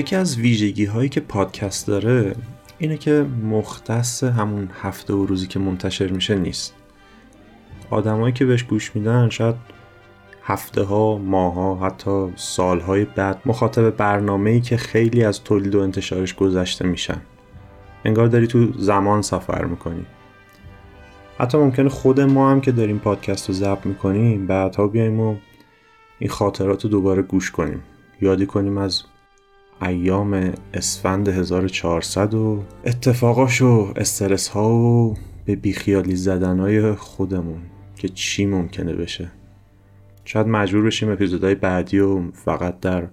یکی از ویژگی هایی که پادکست داره اینه که مختص همون هفته و روزی که منتشر میشه نیست. آدمایی که بهش گوش میدن شاید هفته ها، ماه ها، حتی سالهای بعد مخاطب برنامه ای که خیلی از تولید و انتشارش گذشته میشن. انگار داری تو زمان سفر می‌کنی. حتی ممکنه خود ما هم که داریم پادکست رو ضبط می‌کنیم بعدها بیایم و این خاطرات رو دوباره گوش کنیم. یادی کنیم از ایام اسفند 1400 و اتفاقاش و استرس ها و به بیخیالی زدن های خودمون که چی ممکنه بشه. شاید مجبور بشیم اپیزودهای بعدی و فقط در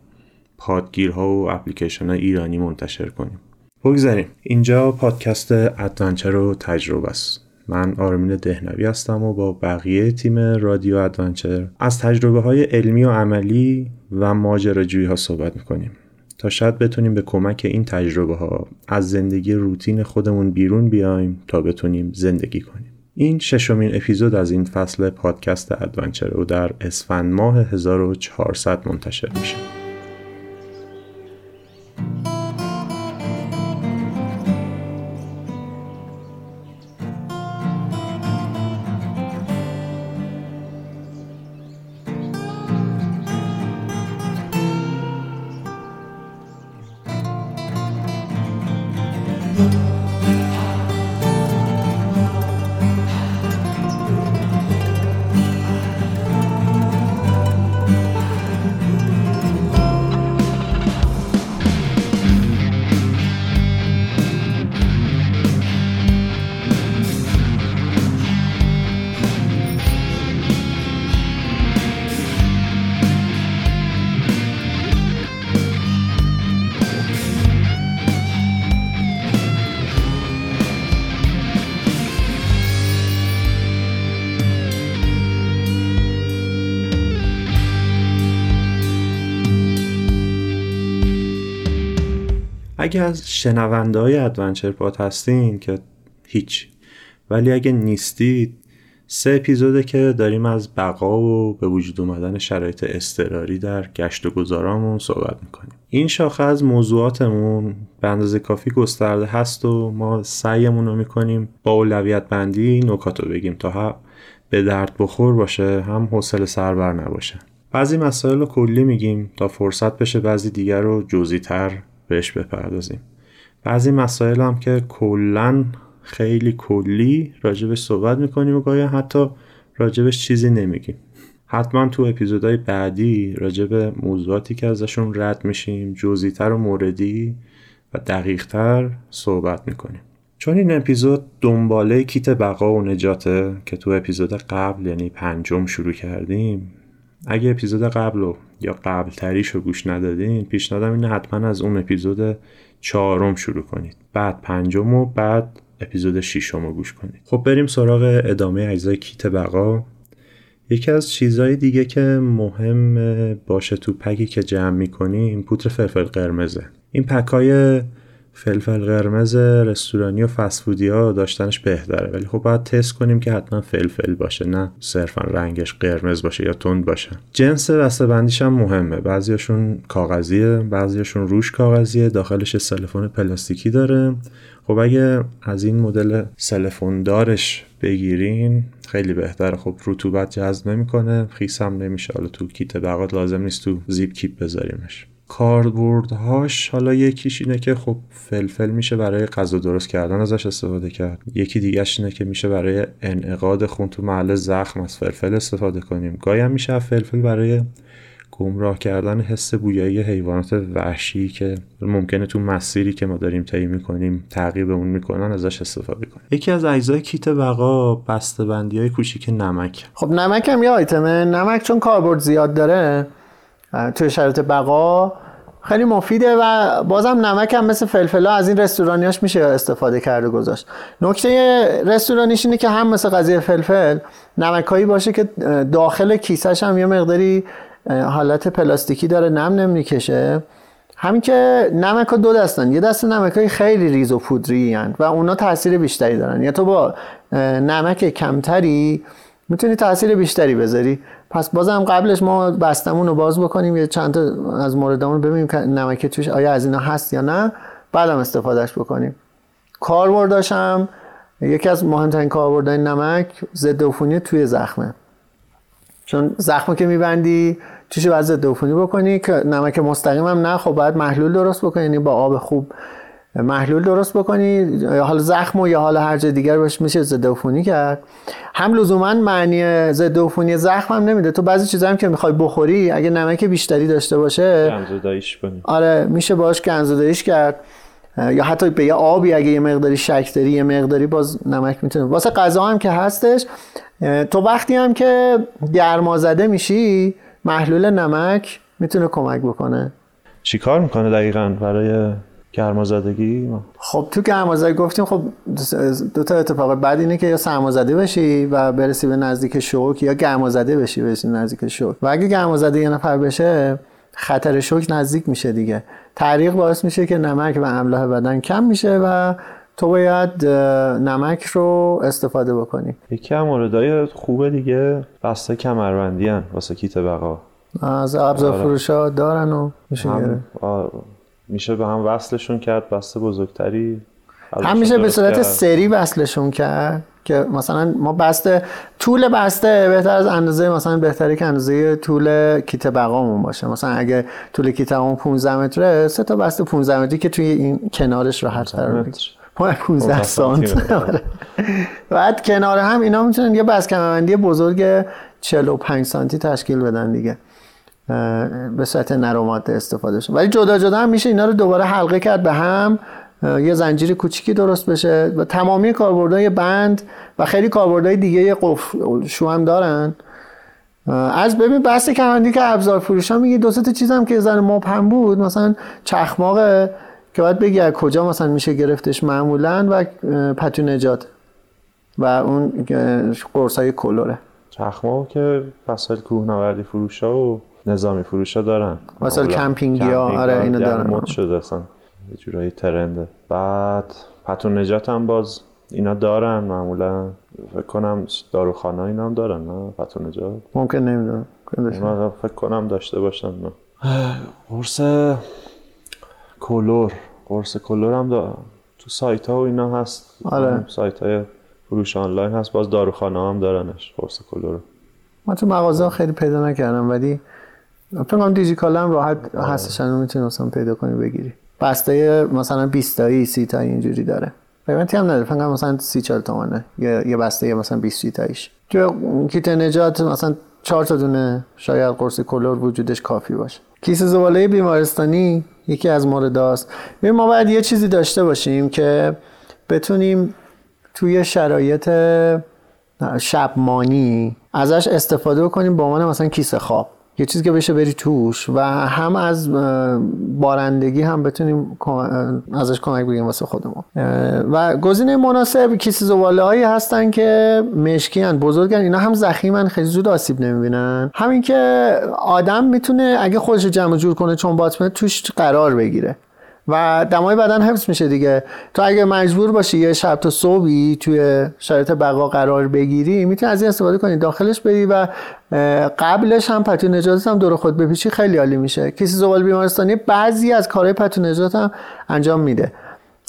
پادگیرها و اپلیکیشن های ایرانی منتشر کنیم. بگذاریم. اینجا پادکست adventure و تجربه است. من آرمین دهنوی هستم و با بقیه تیم رادیو adventure از تجربه های علمی و عملی و ماجراجویی ها صحبت می‌کنیم. تا شاید بتونیم به کمک این تجربه ها از زندگی روتین خودمون بیرون بیایم تا بتونیم زندگی کنیم. این ششمین اپیزود از این فصل پادکست ادونچر و در اسفند ماه 1400 منتشر میشه. اگه از شنونده های adventure پاد هستین که هیچ ولی اگه نیستید سه اپیزوده که داریم از بقا و به وجود اومدن شرایط اضطراری در گشت و گذارامون صحبت می‌کنیم. این شاخه از موضوعاتمون به اندازه کافی گسترده هست و ما سعیمون رو می‌کنیم با اولویت بندی نکات رو بگیم تا هم به درد بخور باشه هم حوصله سر بر نباشه. بعضی مسائل رو کلی میگیم تا فرصت بشه بعضی دیگر رو جزئی تر بهش بپردازیم. بعضی مسائل هم که کلا خیلی کلی راجبش صحبت می‌کنیم و گاهی حتی راجبش چیزی نمیگیم. حتما تو اپیزودهای بعدی راجب موضوعاتی که ازشون رد میشیم جزئیتر و موردی و دقیقتر صحبت می‌کنیم. چون این اپیزود دنباله کیت بقا و نجاته که تو اپیزود قبل یعنی پنجم شروع کردیم اگه اپیزود قبل رو یا قبل تریش رو گوش ندادین پیشنهادم اینه حتما از اون اپیزود چهارم شروع کنید. بعد پنجم و بعد اپیزود ششم رو گوش کنید. خب بریم سراغ ادامه اجزای کیت بقا. یکی از چیزهای دیگه که مهم باشه تو پکی که جمع می‌کنیم پودر فلفل قرمزه. این پکای فلفل قرمز رستورانی و فست‌فودی ها داشتنش بهتره. ولی خب باید تست کنیم که حتما فلفل باشه نه صرفا رنگش قرمز باشه یا تند باشه. جنس بسته بندیش هم مهمه. بعضیاشون کاغذیه بعضیاشون روش کاغذیه. داخلش سلفون پلاستیکی داره. خب اگه از این مدل سلفون دارش بگیرین خیلی بهتره. خب رطوبت جذب نمی‌کنه خیس هم نمیشه. حالا تو کیت بقات لازم نیست تو زیپ کیپ بذاریمش. کاربردهاش حالا یکیش اینه که خب فلفل میشه برای غذا درست کردن ازش استفاده کرد. یکی دیگهش اینه که میشه برای انعقاد خون تو محل زخم از فلفل استفاده کنیم. گاهی هم میشه فلفل برای گمراه کردن حس بویایی حیوانات وحشی که ممکنه تو مسیری که ما داریم طی می‌کنیم تعقیبمون می‌کنن ازش استفاده کنیم. یکی از اجزای کیت بقا بسته بندی های کوچیک نمک. خب نمک هم یه آیتمه. نمک چون کاربرد زیاد داره توی شرایط بقا خیلی مفیده و بازم نمک هم مثل فلفلا از این رستورانیاش میشه استفاده کرده گذاشت. نکته رستورانیش اینه که هم مثل قضیه فلفل نمکایی باشه که داخل کیسش هم یه مقداری حالت پلاستیکی داره نم نمی‌کشه همین که نمک ها دو دستن یه دست نمک های خیلی ریز و پودری هن و اونا تاثیر بیشتری دارن. یا تو با نمک کمتری می‌تونی تاثیر بیشتری بذاری. پس بازم قبلش ما بستمون رو باز بکنیم یه چند تا از موردمون ببینیم که نمک توش آیا از اینا هست یا نه. بعدم استفادهش بکنیم. کاربردش هم یکی از مهمترین کاربردهای نمک ضد عفونی توی زخمه. چون زخمو که میبندی توش باید ضد عفونی بکنی که نمک مستقیم هم نه. خب باید محلول درست بکنی یعنی با آب خوب محلول درست بکنی یا حال زخم و یا حال هر جای دیگر باش میشه ضد عفونی کرد. هم لزوما معنی ضد عفونی زخم هم نمیده. تو بعضی چیزا هم که می‌خوای بخوری اگه نمک بیشتری داشته باشه گنزداییش کنی. آره میشه باش گنزداییش کرد. یا حتی به یه آبی اگه یه مقداری شک داری یه مقداری باز نمک می‌تونه. واسه غذا هم که هستش تو وقتی هم که گرمازده میشی محلول نمک می‌تونه کمک بکنه. چی کار می‌کنه دقیقا برای گرمازدگی؟ خب تو گرمازدگی گفتیم خب دو تا اتفاق بعد اینه که یا سرمازده بشی و برسی به نزدیک شوک یا گرمازده بشی برسی نزدیک شوک. و اگه گرمازده یه نفر بشه خطر شوک نزدیک میشه دیگه. تعریق باعث میشه که نمک و املاح بدن کم میشه و تو باید نمک رو استفاده بکنی. یکی هم موردهای خوبه دیگه بسته کمربندی واسه کیت بقا. از ابزار آره. فروش ها دارن و میشه میشه به هم وصلشون کرد بسته بزرگتری. هم میشه به صورت سری وصلشون کرد که مثلا ما بسته طول بسته بهتر از اندازه مثلا بهتره که اندازه طول کیت بقامون باشه. مثلا اگه طول کیت بقامون 15 متره سه تا بسته 15 متری که توی این کنارش راحت قرار بگیره 15 سانت. بعد کنار هم اینا می‌تونن یه بس کمربندی بزرگ 45 سانتی تشکیل بدن دیگه. به صورت نرم ماده استفاده شد. ولی جدا جدا هم میشه اینا رو دوباره حلقه کرد به هم. یه زنجیر کوچیکی درست بشه و تمامی کاربردهای بند و خیلی کاربردهای دیگه قفل شو هم دارن. از ببین بحث کمندی که ابزار فروش هم میگه دو تا چیزم که زن مبهم بود. مثلا چخماق که باید بگی از کجا مثلا میشه گرفتش معمولا و پتو نجات و اون قرص های کلوره. چخماق که وسایل کوهنوردی فروش ها و نظامی فروش ها دارن. مثلا کمپینگی ها آره اینو دارن. مد شده اصلا. یه جورایی ترنده. بعد پتون نجات هم باز اینا دارن معمولا. فکر کنم داروخانه اینا هم دارن نه؟ پتون نجات؟ ممکن نمی‌دونم. فکر کنم داشته باشن نه. قرص کلور. قرص کلور هم دارن تو سایت ها و اینا هست. آره. سایت های فروش آنلاین هست. باز داروخانه هم دارنش قرص کلور. ما تو مغازه خیلی پیدا نکردم ولی فکر کنم دیجیکالا هم راحت هستش می‌تونی مثلا پیدا کنی بگیری. بسته مثلا 20 تایی 30 تایی اینجوری داره. قیمتی هم نداره فکر مثلا 30 40 تومانه. یه یه بسته مثلا 20 تایش که کیت نجات مثلا 4 تا دونه شاید قرص کلور وجودش کافی باشه. کیسه زباله بیمارستانی یکی از مورداست. ما باید یه چیزی داشته باشیم که بتونیم توی شرایط شبمانی ازش استفاده کنیم به عنوان مثلا کیسه خواب. یه چیزی که بشه بری توش و هم از بارندگی هم بتونیم ازش کمک بگیریم واسه خودمون. و گزینه مناسب کیسه زباله هایی هستن که مشکی هن بزرگن اینا هم زخیمن خیلی زود آسیب نمی‌بینن. همین که آدم می‌تونه اگه خودش جمع جور کنه چون باطمه توش قرار بگیره. و دمای بدن حفظ میشه دیگه. تو اگه مجبور باشی یه شب تا صبحی توی شرایط بقا قرار بگیری می‌تونی از این استفاده کنی. داخلش بری و قبلش هم پتو نجات هم دور خود بپیچی خیلی عالی میشه. کسی زبال بیمارستانی بعضی از کارهای پتو نجات هم انجام میده.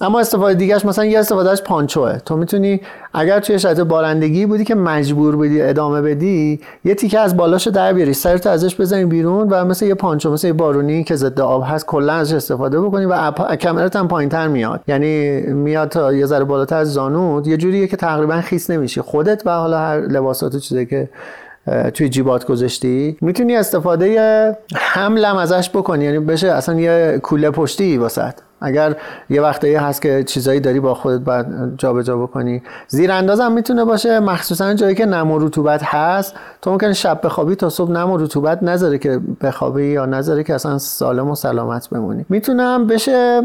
اما استفاده دیگهش مثلا یه استفادهش پانچوه. تو می‌تونی اگر توی شرایط بارندگی بودی که مجبور بودی ادامه بدی یه تیکه از بالاشو در بیاری. سرت ازش بزنی بیرون و مثل یه پانچو مثل یه بارونی که ضد آب هست کلا ازش استفاده بکنی و کمرت هم پایینتر میاد. یعنی میاد تا یه ذره بالاتر از زانوت یه جوریه که تقریبا خیس نمیشی. خودت و حالا هر لباسات و چیزی که توی جیبات گذاشتی می‌تونی استفاده حملم ازش بکنی. یعنی بشه اصلا یه کوله پشتی واسط اگر یه وقتایی هست که چیزایی داری با خودت باید جابجا بکنی. زیر هم می‌تونه باشه مخصوصا جایی که نم و رطوبت هست. تو ممکن شب بخوابی تا صبح نم و رطوبت نذاره که بخوابی یا نذاره که اصلا سالم و سلامت بمونی. می‌تونم بشه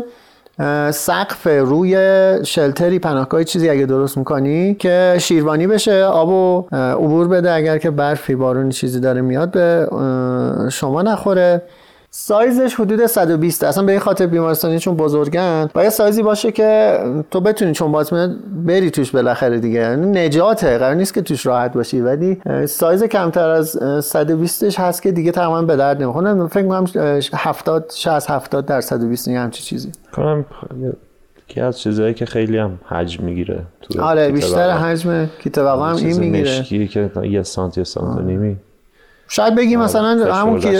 سقف روی شلتری پناهگاه چیزی اگه درست می‌کنی که شیروانی بشه آب و عبور بده. اگر که برفی بارونی چیزی داره میاد به شما نخوره. سایزش حدود 120 اصلا به این خاطر بیمارستانی چون بزرگن باید سایزی باشه که تو بتونی چون باطمه بری توش بالاخره دیگه. یعنی نجاته قرار نیست که توش راحت باشی. ولی سایز کمتر از 120 هست که دیگه تقریبا به درد نمی‌خوره. فکر کنم 70 60 70 در 120 همچی چیزی. کنم یکی از چیزهایی که خیلی هم حجم می‌گیره آره بیشتر حجم کیتابق هم این می‌گیره. مشکی که یه سانت یه سانت نیمی. شاید بگی مثلا همون که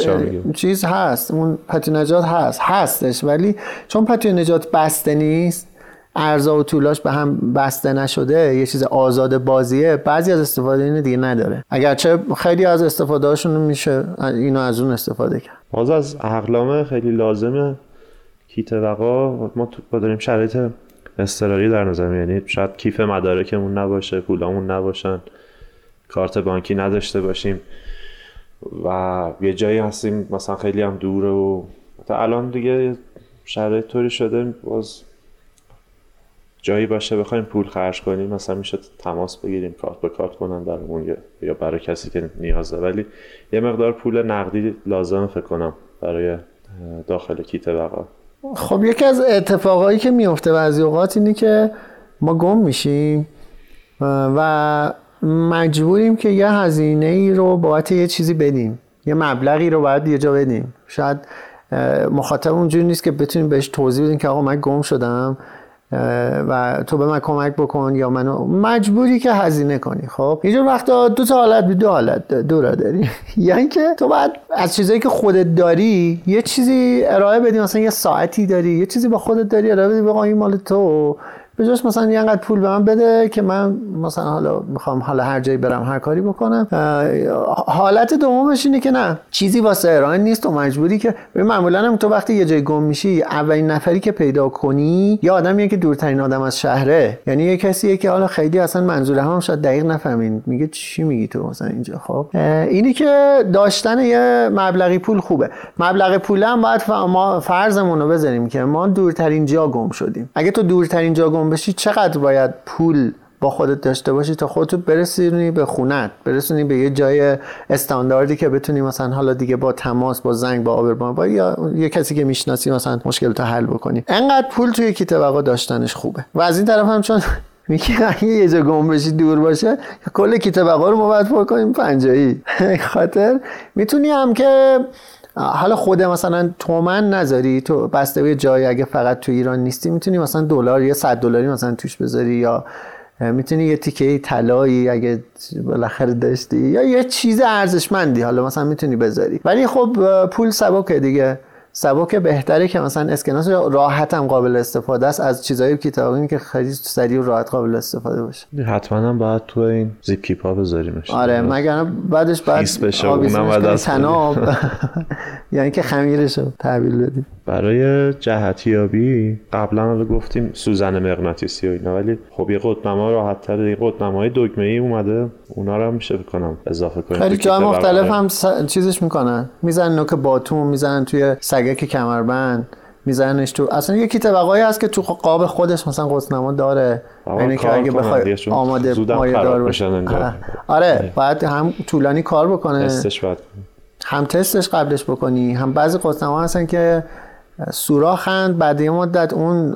چیز هست اون پتی نجات هست هستش ولی چون پتی نجات بسته نیست ارزا و طولاش به هم بسته نشده یه چیز آزاد بازیه بعضی از استفاده اینه دیگه نداره. اگرچه خیلی از استفاده هاشون میشه اینو از اون استفاده کرد. باز از اقلامه خیلی لازمه. کیت وقا ما تو داریم شرایط استراری در نظر یعنی شاید کیف مدارکمون نباشه پولامون نباشن کارت بانکی نداشته باشیم. و یه جایی هستیم مثلا خیلی هم دوره و تا الان دیگه شرایط طوری شده باز جایی باشه بخوایم پول خرج کنیم مثلا میشه تماس بگیریم کارت به کارت کنن برامون یا برای کسی که نیازه ولی یه مقدار پول نقدی لازم فکر کنم برای داخل کیت بقا. خب یکی از اتفاقایی که میفته بعضی اوقات اینه که ما گم میشیم و مجبوریم که یه هزینه ای رو بابت یه چیزی بدیم. یه مبلغی رو باید یه جا بدیم. شاید مخاطب اونجوری نیست که بتونیم بهش توضیح بدیم که آقا من گم شدم و تو به من کمک بکن یا منو. مجبوری که هزینه کنی. خب؟ اینجور وقتا دو تا حالت دو حالت دو را داری. یعنی که تو باید از چیزایی که خودت داری یه چیزی ارائه بدی. مثلا یه ساعتی داری یه چیزی با خودت داری ارائه بدی. بگو این مال تو. به جاش مثلا یه انقدر پول به من بده که من مثلا حالا می‌خوام حالا هر جایی برم هر کاری بکنم. حالت دومش اینه که نه چیزی واسه ارائه نیست و مجبوری که به معمولا هم تو وقتی یه جای گم میشی اولین نفری که پیدا کنی یا آدمیه که دورترین آدم از شهره. یعنی یه کسیه که حالا خیلی اصلا منظور هم شاید دقیق نفهمین. میگه چی میگی تو مثلا اینجا؟ خب؟ اینی که داشتن یه مبلغی پول خوبه. مبلغ پول هم باید ما فرضمون رو بذاریم که ما دورترین جا گم شدیم. اگه تو دورترین جا گم بشی چقدر باید پول با خودت داشته باشی تا خودتو برسونی به خونت برسونی به یه جای استانداردی که بتونی مثلا حالا دیگه با تماس با زنگ با آبربان با یا یه کسی که می‌شناسی مثلا مشکل تو حل بکنی. انقدر پول توی کیت بقا داشتنش خوبه. و از این طرف هم چون میگه اگه یه جا گم بشی دور باشه کل کیت بقا رو ما باید پر کنیم. پنجایی. خاطر می‌تونی هم که حالا خود مثلا تومن نذاری؟ تو بسته به جایی اگه فقط تو ایران نیستی می‌تونی مثلا دلار یا 100 دلاری مثلا توش بذاری؟ یا می‌تونی یه تیکه طلایی اگه بالاخره داشتی؟ یا یه چیز ارزشمندی حالا مثلا می‌تونی بذاری؟ ولی خب پول سبکه دیگه. سبک بهتره که مثلا اسکناس راحت هم قابل استفاده است از چیزایی کتابی که خیلی سریع و راحت قابل استفاده باشه. حتما هم باید تو این زیپ کیپ ها بذاریمش. آره مگر بعدش بعد اونم بعد تناب. یعنی که خمیرش رو تحویل بدیم. برای جهتیابی قبلا رو گفتیم سوزن مغناطیسی و اینا ولی خب یه قطنما راحت تر یه قطنمای دگمه ای اومده اونا رو هم میشه بکنم اضافه کنیم خیلی جای مختلف هم چیزش می‌کنن. می‌زنن نوک باتوم می‌زنن توی سگک کمربند میزننش تو اصلا یه کیت هست که تو قاب خودش مثلا قطنما داره. یعنی که اگه بخوای آماده مایه دار باشه آره. آره باید هم طولانی کار بکنه. هم تستش قبلش بکنی. هم بعضی قطنما هستن که سوراخند بعد یه مدت اون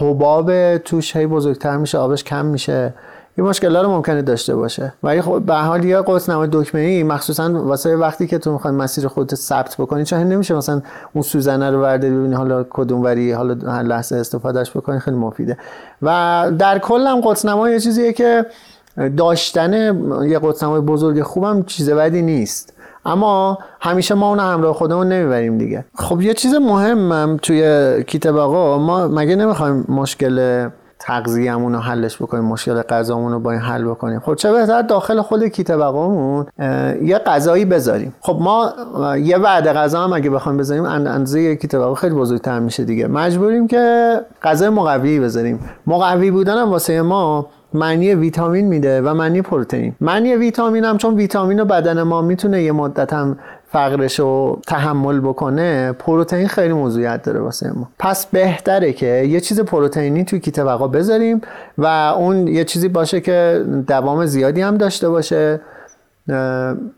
حباب توش هی بزرگتر میشه آبش کم میشه. یه مشکل رو ممکنه داشته باشه. ولی خب به حال یه قطنمه دکمه ای مخصوصا واسه وقتی که تو می‌خوای مسیر خودت ثبت بکنی چون نمیشه مثلا اون سوزنه رو برداری ببینی حالا کدوم وری حالا هر لحظه استفادهش بکنی خیلی مفیده. و در کل هم قطنما یه چیزیه که داشتن یه قطنمای بزرگ خوبم چیز بدی نیست. اما همیشه ما اون همراه خودمون نمی‌بریم دیگه. خب یه چیز مهمم توی کیت بقا ما مگه نمی‌خوایم مشکل تغذیه‌مون رو حلش بکنیم مشکل غذامون رو با این حل بکنیم. خب چه بهتر داخل خود کیت بقامون یه غذایی بذاریم. خب ما یه وعده غذا هم اگه بخوایم بذاریم اندازه کیت بقا خیلی بزرگتر میشه دیگه. مجبوریم که غذای مقوی بذاریم. مقوی بودن هم واسه ما معنی ویتامین میده و معنی پروتئین. معنی ویتامین هم چون ویتامین بدن ما می‌تونه یه مدت هم فقرش رو تحمل بکنه پروتئین خیلی موضوعیت داره واسه ما. پس بهتره که یه چیز پروتئینی توی کیت بقا بذاریم و اون یه چیزی باشه که دوام زیادی هم داشته باشه.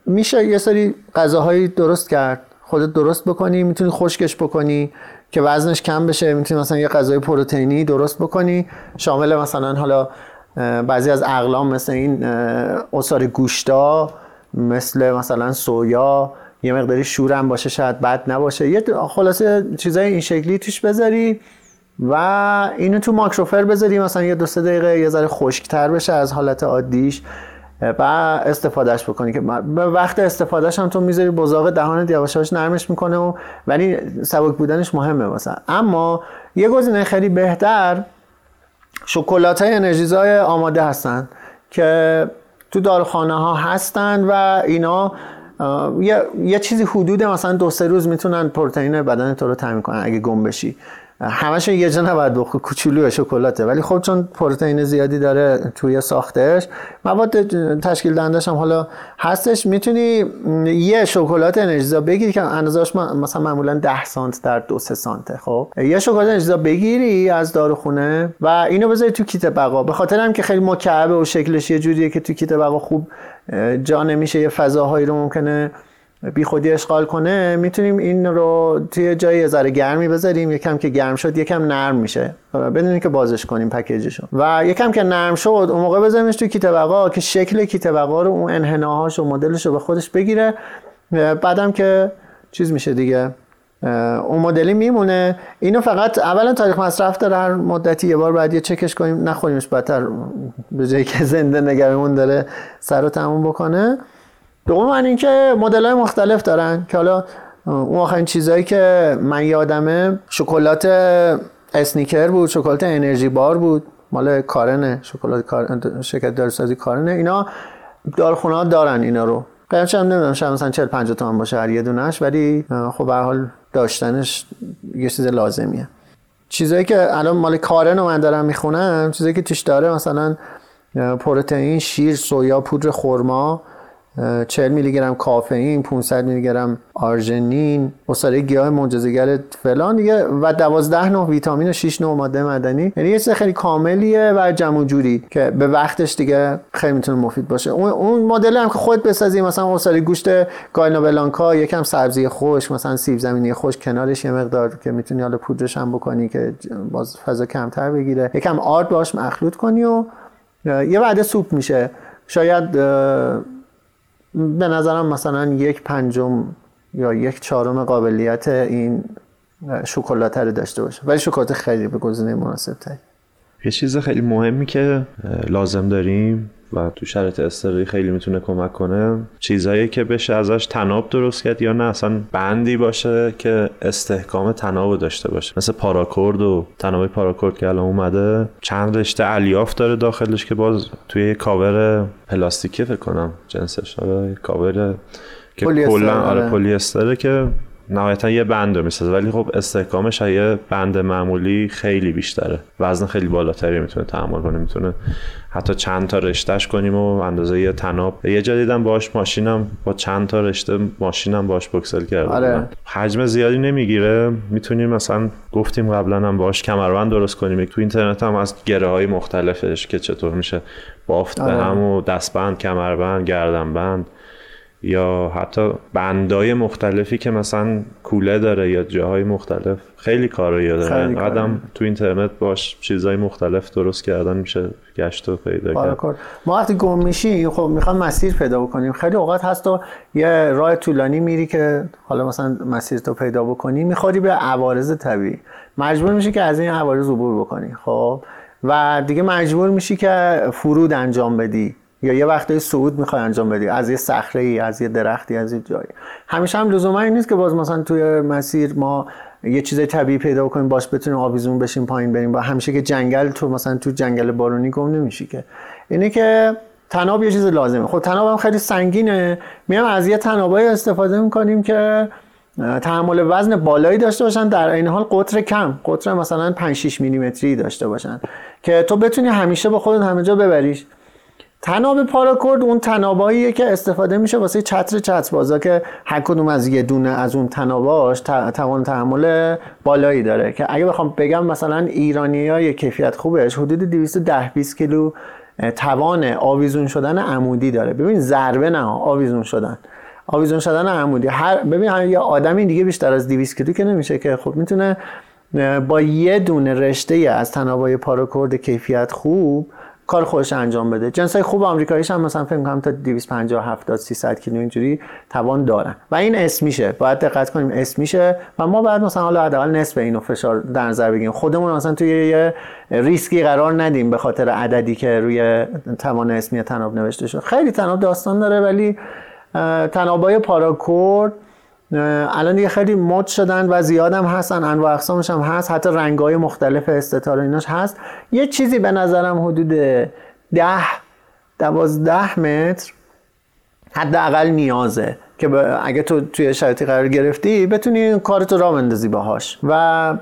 میشه یه سری غذاهایی درست کرد. خودت درست بکنی می‌تونی خشکش بکنی که وزنش کم بشه می‌تونی مثلا یه غذای پروتئینی درست بکنی. شامل مثلا حالا بعضی از اقلام مثل این اصار گوشتا مثل مثلا سویا یه مقداری شورم باشه شاید بد نباشه. یه خلاصه چیزای این شکلی توش بذاری و اینو تو ماکروفر بذاری مثلا یه دو سه دقیقه یه ذره خشکتر بشه از حالت عادیش. و استفادهش بکنی که به وقت استفادهش هم تو می‌ذاری بزاق دهانت یواش نرمش می‌کنه و ولی سبک بودنش مهمه مثلا. اما یه گزینه خیلی بهتر شکلات های انرژیزای آماده هستن که تو دارخانه ها هستن و اینا یه،, یه چیزی حدود مثلا دو سه روز می‌تونن پروتئین بدن تو رو تامین کنن اگه گم بشی. همش یه جا نباید بخور کوچولو شکلاته. ولی خب چون پروتئین زیادی داره توی ساختش مواد تشکیل دهندش هم حالا هستش. می‌تونی یه شکلات انرژیزا بگیری که اندازه‌اش مثلا معمولا 10 سانت در 2 3 سانته خب؟ یه شکلات انرژیزا بگیری از داروخونه و اینو بذاری تو کیت بقا. به خاطر هم که خیلی مکعبه و شکلش یه جوریه که تو کیت بقا خوب جا نمیشه یه فضاهایی رو ممکنه بی خودی اشغال کنه می‌تونیم این رو توی جای ذره گرمی بذاریم یکم که گرم شد یکم نرم میشه. بدونیم که بازش کنیم پکیجشو. و یکم که نرم شد اون موقع بذاریمش توی کیت بقا که شکل کیت بقا رو اون انحناهاش و مدلش رو به خودش بگیره. بعدم که چیز میشه دیگه اون مدلی میمونه. اینو فقط اولا تاریخ مصرف داره هر مدتی یه بار بعد یه چکش کنیم نخوریمش بدتر. به جایی که زنده نگرمون داره سر رو تموم بکنه. دوم اینکه مدل های مختلف دارن که حالا اون آخرین چیزهایی که من یادمه شکلات اسنیکر بود شکلات انرژی بار بود. مال کارنه شکلات کار... شرکت دارسازی کارنه. اینا دارخونه ها دارن اینا رو. قیمتش هم نمی‌دونم شاید مثلا 40 50 تومن باشه هر یه دونش ولی خب به حال داشتنش یه چیز لازمیه. چیزایی که الان مال کارن رو من دارم می‌خونم چیزایی که توش داره مثلا پروتئین شیر سویا پودر خرما 40 میلی گرم کافئین 500 میلی گرم آرژنین اصاره گیاه معجزه‌گر فلان دیگه. و 12 نوع ویتامین و 6 نوع ماده معدنی. یعنی یه خیلی کاملیه و جمع جوری که به وقتش دیگه خیلی می‌تونه مفید باشه. اون اون مدل هم که خود بسازی مثلا اصاره گوشت گاینا بلانکا یکم سبزی خوش مثلا سیب زمینی خوش کنارش یه مقدار که می‌تونی حالا پودرش هم بکنی که باز فضا کمتر بگیره. یکم آرد باش مخلوط کنی و یه وعده سوپ میشه. شاید به نظرم مثلا یک پنجم یا یک چهارم قابلیت این شکلات رو داشته باشه. ولی شکلات خیلی به گزینه مناسب تایی یه چیز خیلی مهمی که لازم داریم و تو شرط استراری خیلی می‌تونه کمک کنه چیزهایی که بشه ازش تناب درست کرد یا نه. اصلا بندی باشه که استحکام تناب داشته باشه. مثل پاراکورد و تناب پاراکورد که الان اومده چند رشته الیاف داره داخلش که باز توی کاور پلاستیکی فکر کنم جنسش. آره کاور که کلا آره, آره. پلی استره که نهایتا یه بند رو می‌سازه ولی خب استحکامش یه بند معمولی خیلی بیشتره. وزن خیلی بالاتری می‌تونه تحمل کنه می‌تونه حتی چند تا رشتهش کنیم و اندازه یه طناب. یه جا دیدم باش ماشینم با چند تا رشته ماشینم باش بکسل کرده آره. حجم زیادی نمی‌گیره. می‌تونیم مثلا گفتیم قبلا هم باش کمربند درست کنیم. تو اینترنت هم از گره های مختلفش که چطور میشه بافت آره. به هم و دستبند کمربند گردنبند. یا حتی بندای مختلفی که مثلا کوله داره یا جاهای مختلف خیلی کارایی داره قدم تو اینترنت باش چیزهای مختلف درست کردن میشه گشت و پیدا کرد. ما وقتی گم میشی خب می‌خوام مسیر پیدا بکنیم. خیلی اوقات هست تو یه راه طولانی میری که حالا مثلا مسیر تو پیدا بکنی می‌خوری به عوارض طبیعی. مجبور میشی که از این عوارض عبور بکنی خب؟ و دیگه مجبور میشی که فرود انجام بدی. یا یه وقتی صعود می‌خوای انجام بدی از یه صخره ای از یه درختی از یه جایی. همیشه هم لزوما این نیست که باز مثلا توی مسیر ما یه چیز طبیعی پیدا کنیم باش بتونیم آویزون بشیم پایین بریم. با همیشه که جنگل تو مثلا تو جنگل بارونی گم نمیشی که. اینه که تناب یه چیز لازمه. خب تناب هم خیلی سنگینه. میام از یه تنابایی استفاده می‌کنیم که تحمل وزن بالایی داشته باشن. در این حال قطر کم. قطر مثلا 5 6 میلیمتری داشته باشن. که تو بتونی همیشه با خودت همه جا ببریش. تناب پاراکورد اون تناباییه که استفاده میشه واسه چتر چتربازا که هر کدوم از یه دونه از اون تناباش توان تحمل بالایی داره. که اگه بخوام بگم مثلا ایرانی های کیفیت خوبش حدود 210 20 کیلو توان آویزون شدن عمودی داره. ببین ضربه نه آویزون شدن. آویزون شدن عمودی. هر ببین یه آدمی دیگه بیشتر از 200 کیلو که نمیشه که خب می‌تونه با یه دونه رشته از تنابای پاراکورد کیفیت خوب کار خودش انجام بده. جنس های خوب آمریکاییش هم مثلا فکر کنم تا 250 70 300 کیلو اینجوری توان دارن. و این اسم میشه. باید دقت کنیم اسم میشه و ما بعد مثلا حالا حداقل نصف اینو فشار در نظر بگیریم. خودمون مثلا توی یه ریسکی قرار ندیم به خاطر عددی که روی توان اسمی تناب نوشته شده خیلی تناب داستان داره ولی تنابای پاراکورد الان دیگه خیلی مد شدن و زیادم هستن. انواع اقسامش هم هست. حتی رنگای مختلف استتار ایناش هست. یه چیزی به نظرم حدود ده دوازده متر حداقل نیازه که اگه تو توی شرایطی قرار گرفتی بتونی کارتو را بندازی باهاش. و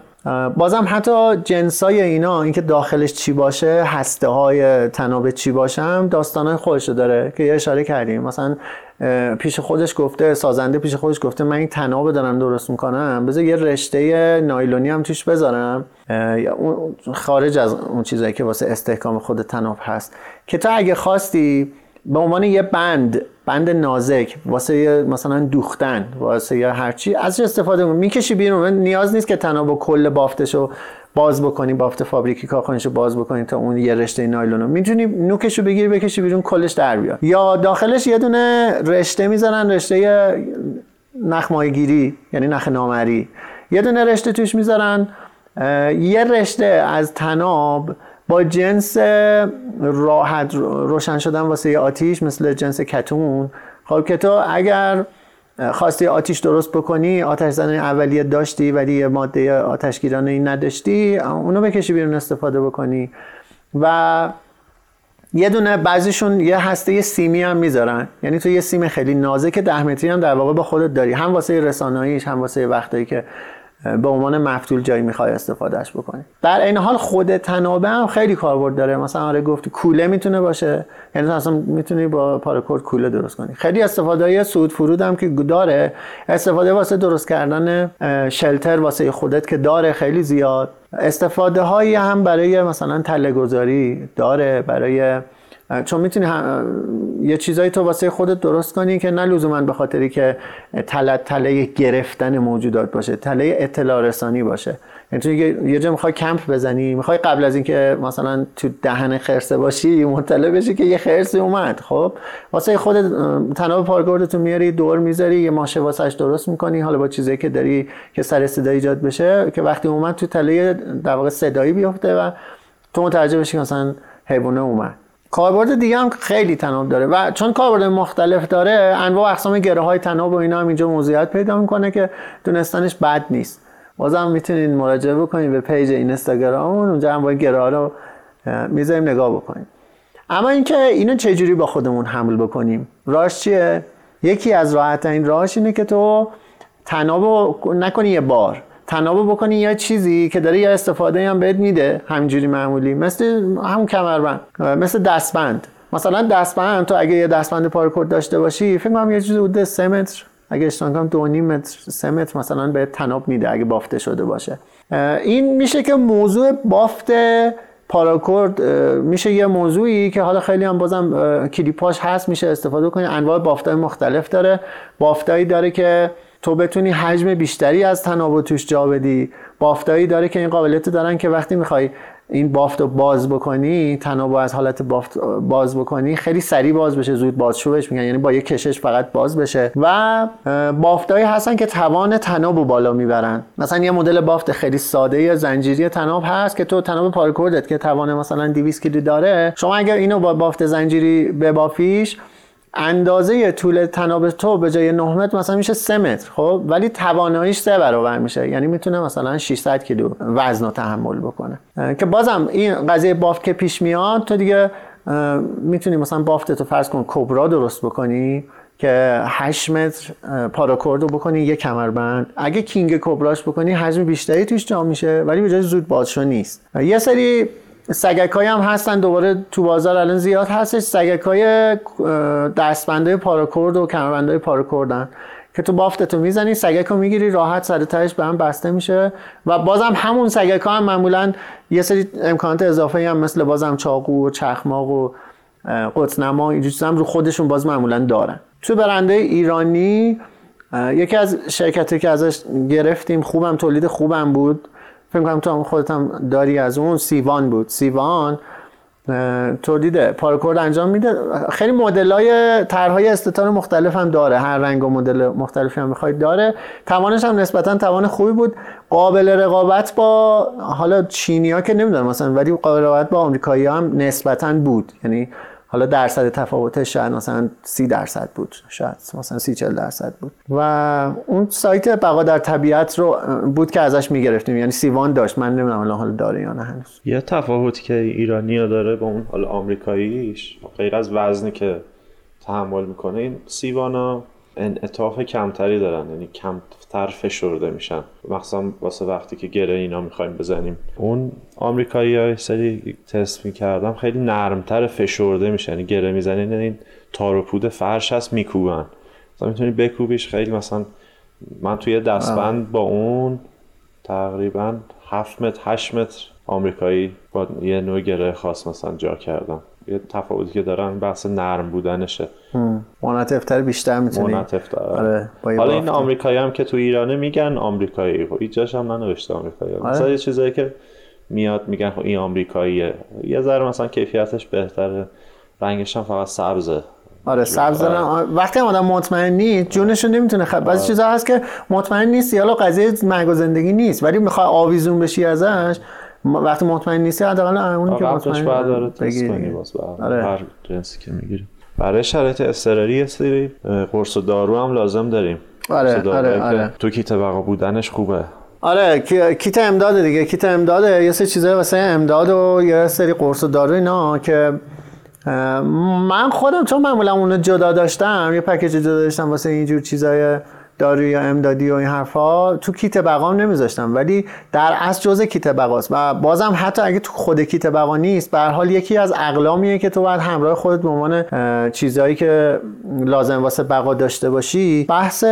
بازم حتی جنسای اینا اینکه داخلش چی باشه هسته های تناب چی باشم داستانای خودشو داره که یه اشاره کردیم. مثلا پیش خودش گفته سازنده پیش خودش گفته من این تناب دارم درست می‌کنم بذار یه رشته نایلونی هم توش بذارم. خارج از اون چیزایی که واسه استحکام خود تناب هست. که تو اگه خواستی به عنوان یه بند بند نازک واسه مثلا دوختن واسه یا هرچی ازش استفاده می‌کشی بیرون. نیاز نیست که تناب و کل بافتشو باز بکنی بافت فابریکی کارخانهشو باز بکنی تا اون یه رشته نایلون رو. می‌تونی نوکشو بگیری بکشی بیرون کلش در بیاد یا داخلش یه دونه رشته می‌زنن رشته نخ گیری یعنی نخ نامری. یه دونه رشته توش می‌ذارن. یه رشته از تناب با جنس راحت روشن شدن واسه آتیش مثل جنس کتون. خب که تو اگر خواستی آتیش درست بکنی آتش زنه اولیه داشتی ولی یه ماده آتشگیرانه ای نداشتی اونو بکشی بیرون استفاده بکنی. و یه دونه بعضیشون یه هسته یه سیمی هم می‌ذارن. یعنی تو یه سیم خیلی نازک ده متری هم در واقع با خودت داری. هم واسه رساناییش هم واسه وقتایی که به عنوان مفتول جایی می‌خوای استفادهش بکنی. در این حال خود تنابه هم خیلی کاربرد داره. مثلا آره گفت کوله می‌تونه باشه. یعنی اصلا می‌تونی با پاراکورد کوله درست کنی. خیلی استفاده های سود فرود هم که داره. استفاده واسه درست کردن شلتر واسه خودت که داره خیلی زیاد. استفاده هایی هم برای مثلا تله گذاری داره. برای چون می‌تونی یه چیزایی تو واسه خودت درست کنی که نه لزوما به خاطری که تله تله گرفتن موجودات باشه تله اطلاع رسانی باشه. یعنی تو یه جا می‌خوای کمپ بزنی می‌خوای قبل از اینکه مثلا تو دهن خرسه باشی مطلع بشی که یه خرسی اومد. خب واسه خودت تناب تو میاری دور می‌ذاری یه ماشه واسهش درست می‌کنی. حالا با چیزایی که داری که سر صدا ایجاد بشه که وقتی اومد تو تله در واقع صدایی بیفته و تو متوجه بشی مثلا حیوانه اومد. کاربرد دیگه هم خیلی تناب داره و چون کاربرد مختلف داره انواع اقسام گره های تناب و اینا هم اینجا موضوعیت پیدا می‌کنه که دونستانش بد نیست. بازم می‌تونید مراجعه بکنید به پیج این اینستاگراممون اونجا هم با گره ها رو می‌ذاریم نگاه بکنیم اما اینکه اینو چجوری با خودمون حمل بکنیم؟ راش چیه؟ یکی از راحت این راهش اینه که تو تناب نکنی یه بار. تناب بکنی یا چیزی که داره یه استفاده هم بهت میده همینجوری معمولی. مثل همون کمربند مثل دستبند. مثلا دستبند تو اگه یه دستبند پارکورد داشته باشی فکر کنم یه چیزی حدود 3 متر. اگه اشتباه کنم 2 متر 3 متر مثلا به تناب میده اگه بافته شده باشه. این میشه که موضوع بافت پاراکورد میشه یه موضوعی که حالا خیلی هم بازم کلیپاش هست میشه استفاده کنی. انواع بافتای مختلف داره. بافتایی داره که تو بتونی حجم بیشتری از تناب توش جا بدی. بافتایی داره که این قابلیت دارن که وقتی می‌خوای این بافت رو باز بکنی تناب از حالت بافت باز بکنی خیلی سریع باز بشه زود بازشوبش میگن. یعنی با یه کشش فقط باز بشه. و بافتایی هستن که توان تناب رو بالا می‌برن. مثلا یه مدل بافت خیلی ساده زنجیری تناب هست که تو تناب پارکوردت که توان مثلا 200 کیلو داره. شما اگر اینو با بافت زنجیری ببافیش اندازه طول تناب تو به جای 9 متر مثلا میشه 3 متر خب؟ ولی تواناییش سه برابر میشه. یعنی می‌تونه مثلا 600 کیلو وزن رو تحمل بکنه. که بازم این قضیه بافت که پیش میاد تو دیگه می‌تونی مثلا بافت تو فرض کن کبرا درست بکنی که 8 متر پاراکورد رو بکنی یه کمربند. اگه کینگ کبراش بکنی حجم بیشتری توش جا میشه ولی به جای زود بازشو نیست. یه سری سگک هم هستن دوباره تو بازار الان زیاد هستش. سگک های دستبنده پاراکورد و کمربنده پاراکوردن که تو بافتتو می‌زنی سگک رو می‌گیری راحت سر تهش به هم بسته میشه. و بازم همون سگک ها هم معمولا یه سری امکانات اضافه هم مثل بازم چاقو و چخماق و قطنما اینجور هم رو خودشون باز معمولا دارن. تو برنده ایرانی یکی از شرکتی که ازش گرفتیم خوبم تولید خوبم بود. فکر کنم تو هم خودت هم داری از اون سیوان بود. سیوان تولید پارکورد انجام میده. خیلی مدل های طرحهای استتار مختلف هم داره. هر رنگ و مدل مختلفی هم می‌خواید داره. توانش هم نسبتا توان خوبی بود. قابل رقابت با حالا چینی که نمی‌دونم مثلا ولی قابل رقابت با آمریکایی هم نسبتا بود. یعنی حالا درصد تفاوتش شاید مثلا سی درصد بود شاید مثلا سی چل درصد بود. و اون سایت بقا در طبیعت رو بود که ازش می‌گرفتیم. یعنی سیوان داشت. من نمی‌دونم حالا حالا داره یا نه هنوز. یه تفاوتی که ایرانی داره با اون حالا آمریکاییش غیر از وزنی که تحمل می‌کنه این سیوانا انعطاف کمتری دارن یعنی کمتر فشرده میشن. مخصوصا واسه وقتی که گره اینا می‌خوایم بزنیم. اون آمریکایی های سری تست می‌کردم خیلی نرمتر فشرده میشن. یعنی گره می‌زنین یعنی این تار و پود فرش هست میکوبن. مثلا می‌تونی بکوبیش خیلی مثلا من توی دستبند با اون تقریبا 7 متر 8 متر آمریکایی با یه نوع گره خاص مثلا جا کردم. یه تفاوتی که دارن بحث نرم بودنشه. منعطفتر بیشتر می‌تونی. منعطفتر آره. حالا این آمریکایی هم که تو ایرانه میگن آمریکایی. خب هیچ هم ننوشته آمریکایی. آره. مثلا یه چیزایی که میاد میگن خب این آمریکاییه. یه ذره مثلا کیفیتش بهتره. رنگش هم فقط سبزه. آره سبز آره. وقتی آدم مطمئن نیست جونش رو نمی‌تونه خب بعضی آره. چیزا هست که مطمئن نیستی. حالا قضیه مرگ زندگی نیست ولی می‌خوای آویزون بشی ازش وقتی مطمئن نیستی حداقل اونی که مطمئن بعد بگیری. آره. هر جنسی که می‌گیری. برای شرایط اضطراری یه سری قرص و دارو هم لازم داریم. آره آره آره. تو کیت بقا بودنش خوبه. آره کیت امداد دیگه. کیت امداده یه سری چیزای واسه امداد و یه سری قرص و دارو اینا که من خودم چون معمولا اونو جدا داشتم یه پکیج جدا داشتم واسه اینجور چیزای داروی یا امدادی و این حرفا تو کیت بقام نمیذاشتم. ولی در اصل جزء کیت بقاست و بازم حتی اگه تو خود کیت بقا نیست به حال یکی از اقلامیه که تو باید همراه خودت به عنوان چیزهایی که لازم واسه بقا داشته باشی بحث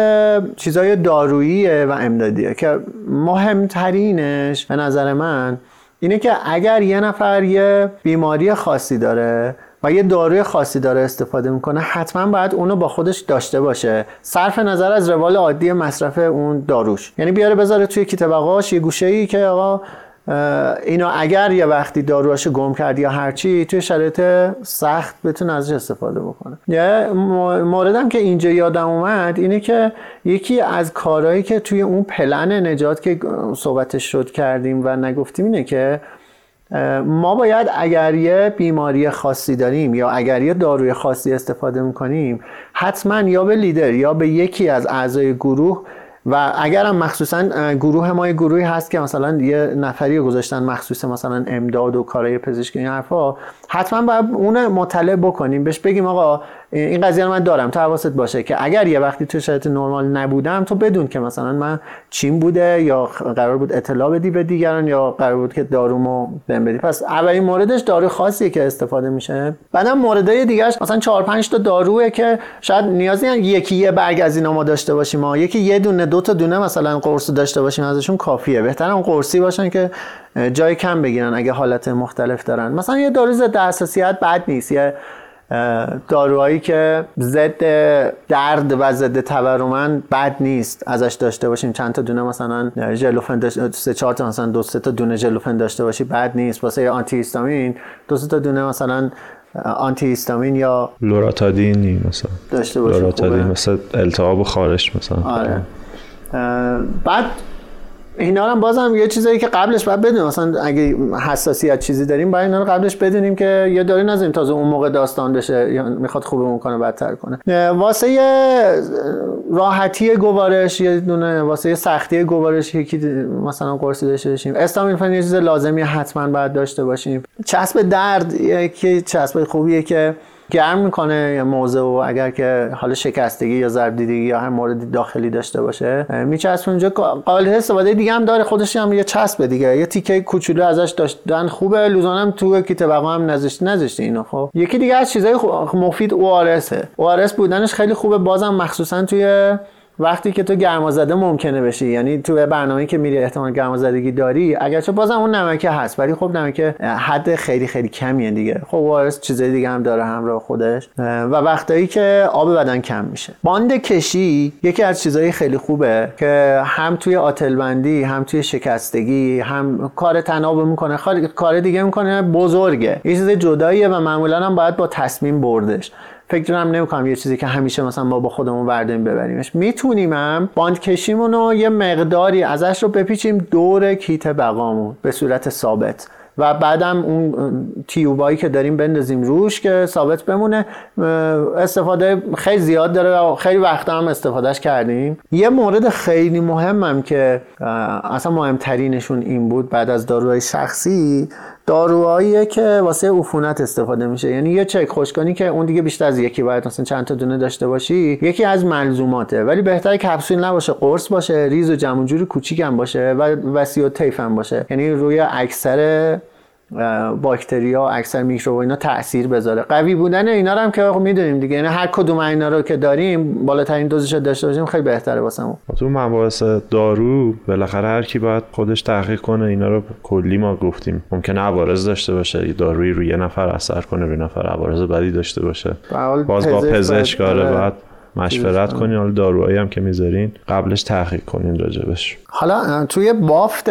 چیزهای داروییه و امدادیه که مهمترینش به نظر من اینه که اگر یه نفر یه بیماری خاصی داره و یه داروی خاصی داره استفاده می‌کنه حتما باید اونو با خودش داشته باشه. صرف نظر از روال عادی مصرف اون داروش. یعنی بیاره بذاره توی کیت بقاش یه گوشه ای که آقا اینو اگر یه وقتی داروهاشو گم کردی یا هرچی توی شرایط سخت بتونه ازش استفاده بکنه. یه موردم که اینجا یادم اومد اینه که یکی از کارهایی که توی اون پلن نجات که صحبتش شد کردیم و نگفتیم اینه که ما باید اگر یه بیماری خاصی داریم یا اگر یه داروی خاصی استفاده می‌کنیم حتما یا به لیدر یا به یکی از اعضای گروه و اگر هم مخصوصا گروه ما یه گروهی هست که مثلا یه نفری گذاشتن مخصوص مثلا امداد و کارهای پزشکی این حرفا حتما باید اون مطلع بکنیم. بهش بگیم آقا این قضیه رو من دارم. تو حواست باشه که اگر یه وقتی تو شرایط نرمال نبودم تو بدون که مثلا من چین بوده یا قرار بود اطلاع بدی به دیگران یا قرار بود که دارومو بهم بدی. پس اولین موردش دارو خاصیه که استفاده میشه. بعدم موردهای دیگهش مثلا 4 5 تا داروه که شاید نیازی یکی یه برگ از اینا ما داشته باشیم. ما یکی یه دونه دو تا دونه مثلا قرص داشته باشیم ازشون کافیه. بهتر اون قرصی باشن که جای کم بگیرن اگه حالت مختلف دارن. مثلا یه دارو ضد حساسیت بد نیست. یه داروهایی که ضد درد و ضد تورم بد نیست. ازش داشته باشیم. چند تا دونه مثلا ژلوفن سه چهار تا مثلا دو سه تا دونه ژلوفن داشته باشی بد نیست. واسه آنتی هیستامین دو سه تا دونه مثلا آنتی هیستامین یا لوراتادین مثلا. داشته باشیم لوراتادین مثلا التهاب خارش مثلا. آره. بعد اینا هم بازم یه چیزایی که قبلش باید بدونیم. مثلا اگه حساسیت چیزی داریم باید اینا رو قبلش بدونیم که یه داری نذاریم تازه اون موقع داستان بشه یا می‌خواد خوبمون کنه بدتر کنه. واسه راحتی گوارش یه دونه واسه سختی گوارش یکی مثلا قرصی داشته باشیم استامین یه چیز لازمی حتما باید داشته باشیم. چسب درد یکی چسب خوبیه که گرم می‌کنه موضع و اگر که حال شکستگی یا ضرب دیدگی یا هر مورد داخلی داشته باشه میچسب اونجا. قابل استفاده دیگه هم داره. خودش هم یه چسب دیگه. یه تیکه کوچولو ازش داشتن خوبه. لزوما هم تو کیت بقا هم نذاشت نذاشته اینو. خب یکی دیگه از چیزای مفید او آر بودنش خیلی خوبه. بازم مخصوصا توی وقتی که تو گرمازده ممکنه بشی یعنی تو برنامه که میری احتمال گرمازدگی داری اگرچه بازم اون نمکه هست ولی خب نمکه حد خیلی خیلی کمیه دیگه. خب وارث چیزای دیگه هم داره همراه خودش. و وقتایی که آب بدن کم میشه. باند کشی یکی از چیزهای خیلی خوبه که هم توی آتلبندی هم توی شکستگی هم کار تناب می‌کنه. کار دیگه می‌کنه بزرگه. یه چیز جداییه و معمولا هم باید با تصمیم بردش. فکر هم نمی‌کنم یه چیزی که همیشه مثلا ما با خودمون برداریم ببریمش. می‌تونیم هم باند کشیمون یه مقداری ازش رو بپیچیم دور کیت بقامون به صورت ثابت. و بعدم اون تیوبایی که داریم بندازیم روش که ثابت بمونه استفاده خیلی زیاد داره و خیلی وقت هم استفادهش کردیم. یه مورد خیلی مهمم که اصلا مهمترینشون این بود بعد از داروهای شخصی داروهاییه که واسه عفونت استفاده میشه. یعنی یه چک خوشکنی که اون دیگه بیشتر از یکی باید مثلا چند تا دونه داشته باشی یکی از ملزوماته. ولی بهتره کپسول نباشه قرص باشه ریز و جمع جوری کوچیک هم باشه و وسیع و باشه. یعنی روی اکثر باکتریا اکثر میکروب اینا تاثیر بذاره. قوی بودن اینا رو هم که می‌دونیم دیگه. یعنی هر کدوم اینا رو که داریم بالاترین دوزش داشته باشیم خیلی بهتره واسمون. تو مباحث دارو بالاخره هر کی باید خودش تحقیق کنه اینا رو کلی ما گفتیم. ممکنه عوارض داشته باشه. دارویی روی یه نفر اثر کنه روی نفر عوارض بدی داشته باشه. باز با پزشک آره بعد مشورت کنین حالا داروهایی هم که می‌ذارین قبلش تحقیق کنین راجبش. حالا توی بافت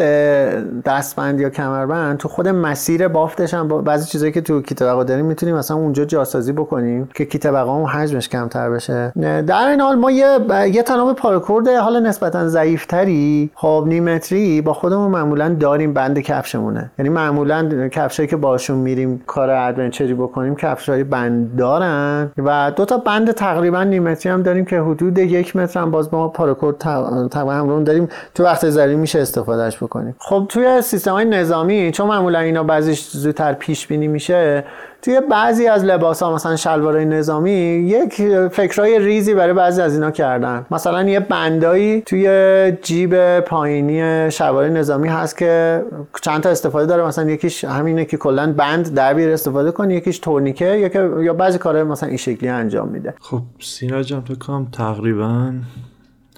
دستبند یا کمربند تو خود مسیر بافتش هم بعضی چیزایی که تو کیت بقا داریم می‌تونیم مثلا اونجا جاسازی بکنیم که کیت بقا حجمش کمتر بشه. در این حال ما یه یه تناب پارکورد حالا نسبتا ضعیفتری خب نیمتری با خودمون معمولا داریم بند کفشمونه. یعنی معمولا کفشایی که باشون میریم کار ادونچری بکنیم کفشای بند دارن و دو تا بند تقریبا نیمتری هم داریم که حدود یک متر هم باز ما پارکورد تقریبا همون داریم. تو وقت زری میشه استفادهش بکنیم. خب توی سیستم های نظامی چون معمولا اینا بعضیش زودتر پیش بینی میشه توی بعضی از لباس ها مثلا شلوارای نظامی یک فکرای ریزی برای بعضی از اینا کردن. مثلا یه بندایی توی جیب پایینی شلوار نظامی هست که چند تا استفاده داره. مثلا یکیش همینه که کلا بند در بیار استفاده کنی یکیش تورنیکه یکی یا بعضی کارهای مثلا این شکلی انجام میده. خب سینا جان تو کام تقریبا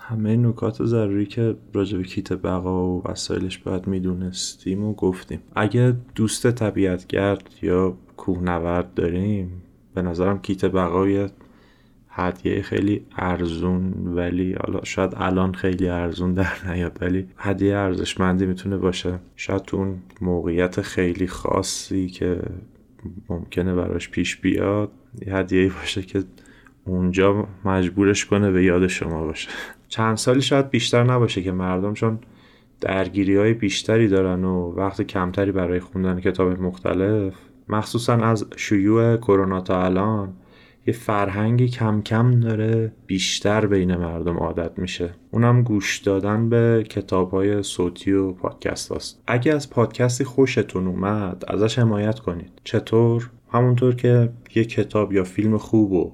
همه نکات ضروری که راجع به کیت بقا و وسایلش باید می‌دونستیم و گفتیم. اگه دوست طبیعتگرد یا کوهنورد داریم به نظرم کیت بقا هدیه خیلی ارزون ولی حالا شاید الان خیلی ارزون در نیاد ولی هدیه ارزشمندی می‌تونه باشه. شاید تو اون موقعیت خیلی خاصی که ممکنه براش پیش بیاد یه هدیه باشه که اونجا مجبورش کنه به یاد شما باشه. چند سالی شاید بیشتر نباشه که مردم چون درگیری های بیشتری دارن و وقت کمتری برای خوندن کتاب مختلف. مخصوصا از شیوع کرونا تا الان یه فرهنگی کم کم داره بیشتر بین مردم عادت میشه. اونم گوش دادن به کتاب های صوتی و پادکست هاست. اگه از پادکستی خوشتون اومد ازش حمایت کنید. چطور؟ همونطور که یه کتاب یا فیلم خوب و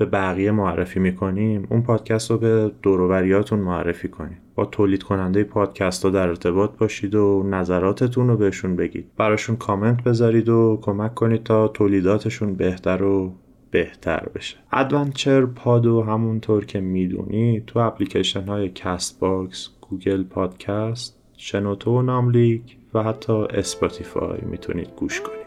به بقیه معرفی می‌کنیم اون پادکست رو به دوروبریاتون معرفی کنید. با تولید کننده پادکست ها در ارتباط باشید و نظراتتون رو بهشون بگید. براشون کامنت بذارید و کمک کنید تا تولیداتشون بهتر و بهتر بشه. adventure پادو همونطور که می‌دونید تو اپلیکیشن های کست باکس گوگل پادکست شنوتو و نام‌لیک و حتی اسپاتیفای می‌تونید گوش کنید.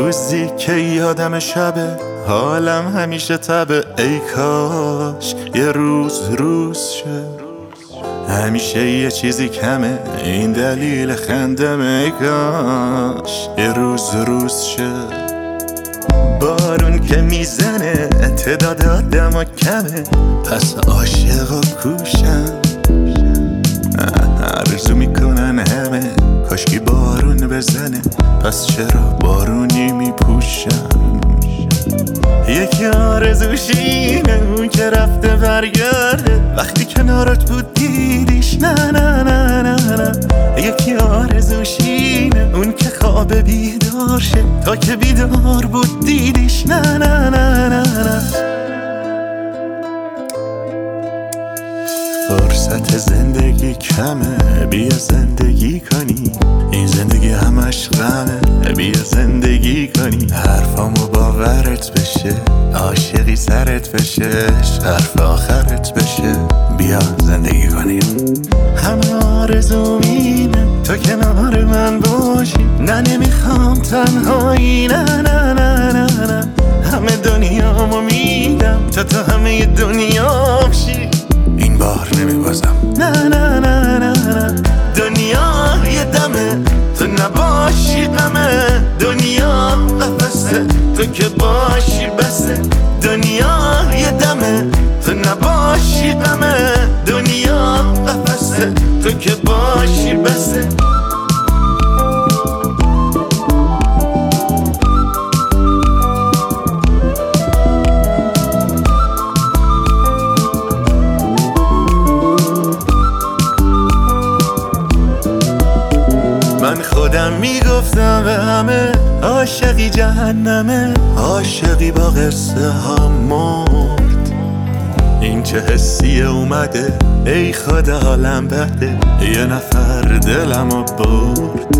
روزی که یادم شبه حالم همیشه تبه ای کاش یه روز روز شه همیشه یه چیزی کمه این دلیل خندم. ای کاش یه روز روز شه بارون که می‌زنه تعداد آدم و کمه. پس عاشق و کوشم عرضو می‌کنن همه. کاشکی بارون بزنه. پس چرا بارونی میپوشم؟ یکی آرزوشینه اون که رفته برگرده. وقتی کنارت بود دیدیش. نه نه نه نه نه. یکی آرزوشینه اون که خواب بیدار شه. تا که بیدار بود دیدیش. نه نه نه نه نه. فرصت زندگی کمه بیا زندگی کنی. این زندگی همش غمه بیا زندگی کنی. حرفامو باورت بشه عاشقی سرت بشه حرف آخرت بشه. بیا زندگی کنی همه آرزومینه تو کنار من باشی. نه نمی‌خوام تنهایی نه نه نه نه نه. همه دنیامو میدم. تا تو همه بار نمیبازم. نه نه نه نه نه. دنیا یه دمه تو نباشی غمه. دنیا قفسه تو که باشی بسه. دنیا یه دمه تو نباشی غمه. دنیا قفسه تو که باشی بسه. جهنمه عاشقی با قصه ها مرد. این چه حسی اومده؟ ای خدا حالم بده. یه نفر دلمو برد.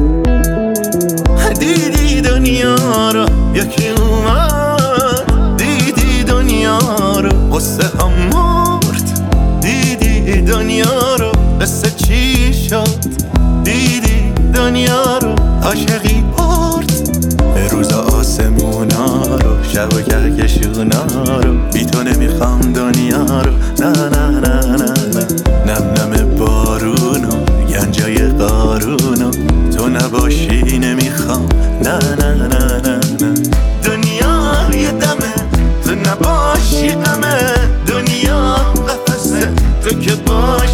دیدی دنیا رو؟ یکی اومد. دیدی دنیا رو؟ قصه ها مرد. دیدی دنیا رو؟ قصه چی شد؟ دیدی دنیا رو؟ عاشقی رو. نه نه نه نه نم نم بارونو گنجای قارونو تو نباشی نمی‌خوام. نه نه نه نه نه دنیا یه دمه تو نباشی همه دنیا قفصه تو که باشی